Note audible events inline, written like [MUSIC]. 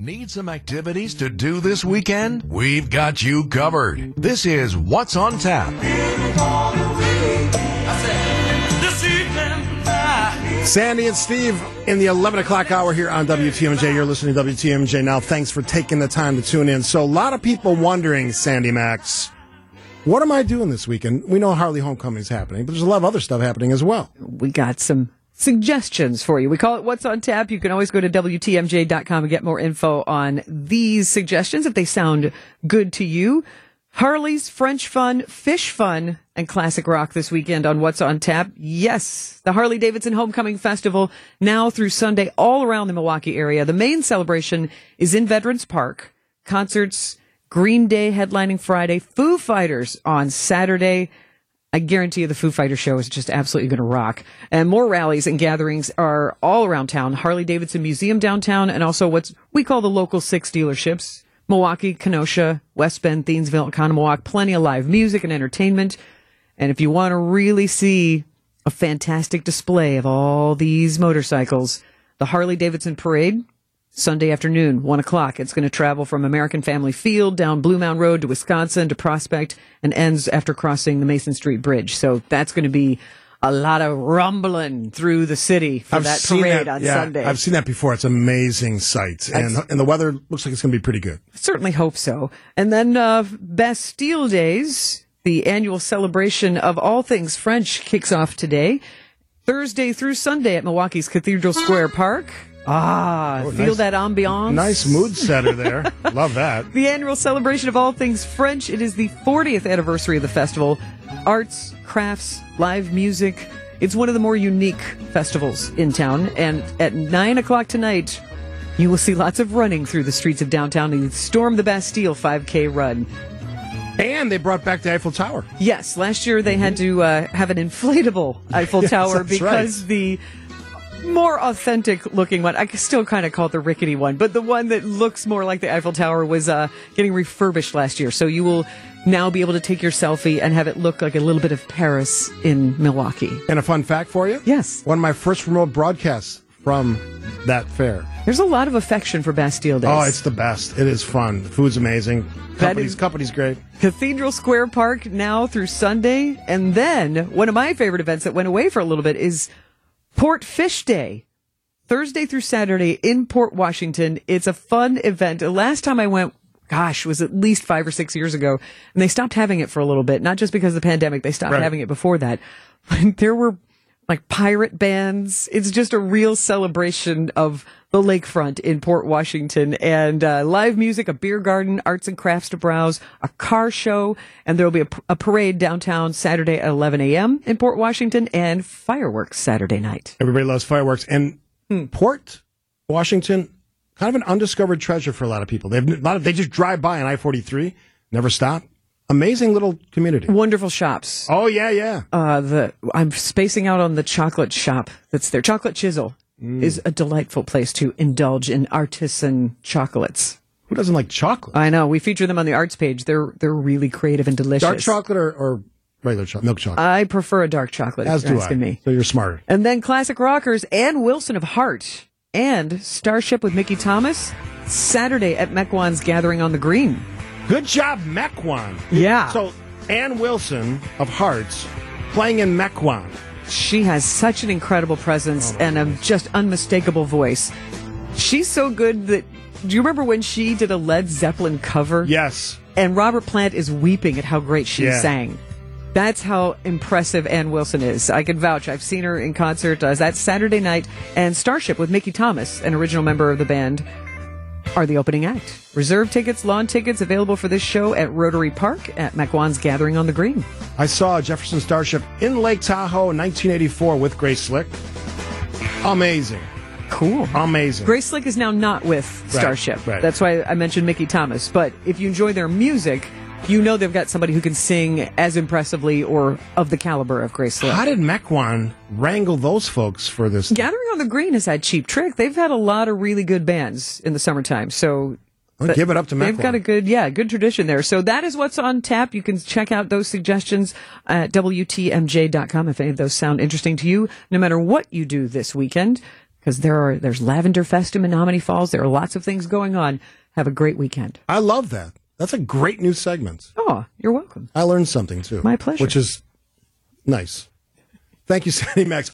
Need some activities to do this weekend? We've got you covered. This is What's on Tap. Sandy and Steve in the 11 o'clock hour here on WTMJ. You're listening to WTMJ now. Thanks for taking the time to tune in. So, a lot of people wondering, Sandy Maxx, what am I doing this weekend? We know Harley Homecoming is happening, but there's a lot of other stuff happening as well. We got some suggestions for you. We call it What's on Tap. You can always go to WTMJ.com and get more info on these suggestions if they sound good to you. Harley's French Fun, Fish Fun, and Classic Rock this weekend on What's on Tap. Yes, the Harley Davidson Homecoming Festival now through Sunday all around the Milwaukee area. The main celebration is in Veterans Park. Concerts, Green Day headlining Friday, Foo Fighters on Saturday. I guarantee you the Foo Fighter show is just absolutely going to rock. And more rallies and gatherings are all around town. Harley Davidson Museum downtown and also what's we call the local six dealerships. Milwaukee, Kenosha, West Bend, Thiensville, Oconomowoc, plenty of live music and entertainment. And if you want to really see a fantastic display of all these motorcycles, the Harley Davidson Parade, Sunday afternoon, one o'clock. It's going to travel from American Family Field down Bluemound Road to Wisconsin to Prospect and ends after crossing the Mason Street Bridge. So that's going to be a lot of rumbling through the city for that parade that, on yeah, Sunday. I've seen that before. It's amazing sight. And, and the weather looks like it's going to be pretty good. Certainly hope so. And then uh, Bastille Days, the annual celebration of all things French, kicks off today, Thursday through Sunday at Milwaukee's Cathedral Square Park. Ah, Oh, feel nice- that ambiance. Nice mood setter there. [LAUGHS] Love that. The annual celebration of all things French. It is the 40th anniversary of the festival. Arts, crafts, live music. It's one of the more unique festivals in town. And at 9 o'clock tonight, you will see lots of running through the streets of downtown. The Storm the Bastille 5K run. And they brought back the Eiffel Tower. Yes, last year they had to uh, have an inflatable Eiffel [LAUGHS] Yes, Tower because right. the more authentic looking one, I still kind of call it the rickety one, but the one that looks more like the Eiffel Tower was uh, getting refurbished last year. So you will now be able to take your selfie and have it look like a little bit of Paris in Milwaukee. And a fun fact for you? Yes. One of my first remote broadcasts from that fair. There's a lot of affection for Bastille Days. Oh, it's the best. It is fun. The food's amazing. Company's, company's great. Cathedral Square Park now through Sunday. And then one of my favorite events that went away for a little bit is Port Fish Day. Thursday through Saturday in Port Washington. It's a fun event. The last time I went, gosh, was at least five or six years ago. And they stopped having it for a little bit, not just because of the pandemic. They stopped Right. having it before that. [LAUGHS] There were like pirate bands. It's just a real celebration of the lakefront in Port Washington and uh, live music, a beer garden, arts and crafts to browse, a car show, and there will be a, a parade downtown Saturday at 11 a.m. in Port Washington and fireworks Saturday night. Everybody loves fireworks. And Hmm. Port Washington, kind of an undiscovered treasure for a lot of people. They've a lot of, they just drive by on I forty three, never stop. Amazing little community. Wonderful shops. Oh yeah, yeah. Uh, the I'm spacing out on the chocolate shop that's there. Chocolate Chisel Mm. is a delightful place to indulge in artisan chocolates. Who doesn't like chocolate? I know we feature them on the arts page. They're they're really creative and delicious. Dark chocolate or, or regular chocolate? Milk chocolate. I prefer a dark chocolate. As do I. me. So you're smarter. And then classic rockers Ann Wilson of Heart and Starship with Mickey Thomas Saturday at Mequon's Gathering on the Green. Good job, Mequon. Yeah. So Ann Wilson of Hearts playing in Mequon. She has such an incredible presence and a just unmistakable voice. She's so good that. Do you remember when she did a Led Zeppelin cover? Yes. And Robert Plant is weeping at how great she Yeah. sang. That's how impressive Ann Wilson is. I can vouch. I've seen her in concert. Uh, that's Saturday night. And Starship with Mickey Thomas, an original member of the band, are the opening act. Reserve tickets, lawn tickets available for this show at Rotary Park at Mequon's Gathering on the Green. I saw Jefferson Starship in Lake Tahoe in 1984 with Grace Slick. Amazing. Cool. Amazing. Grace Slick is now not with Starship. right. That's why I mentioned Mickey Thomas. But if you enjoy their music, you know they've got somebody who can sing as impressively or of the caliber of Grace Slick. How did Mequon wrangle those folks for this? Gathering on the Green has had Cheap Trick. They've had a lot of really good bands in the summertime. So give it up to Mequon. they've got a good, yeah, good tradition there. So that is what's on tap. You can check out those suggestions at WTMJ.com if any of those sound interesting to you. No matter what you do this weekend, because there are there's Lavender Fest in Menomonee Falls. There are lots of things going on. Have a great weekend. I love that. That's a great new segment. Oh, you're welcome. I learned something too. My pleasure. Which is nice. Thank you, Sandy Maxx.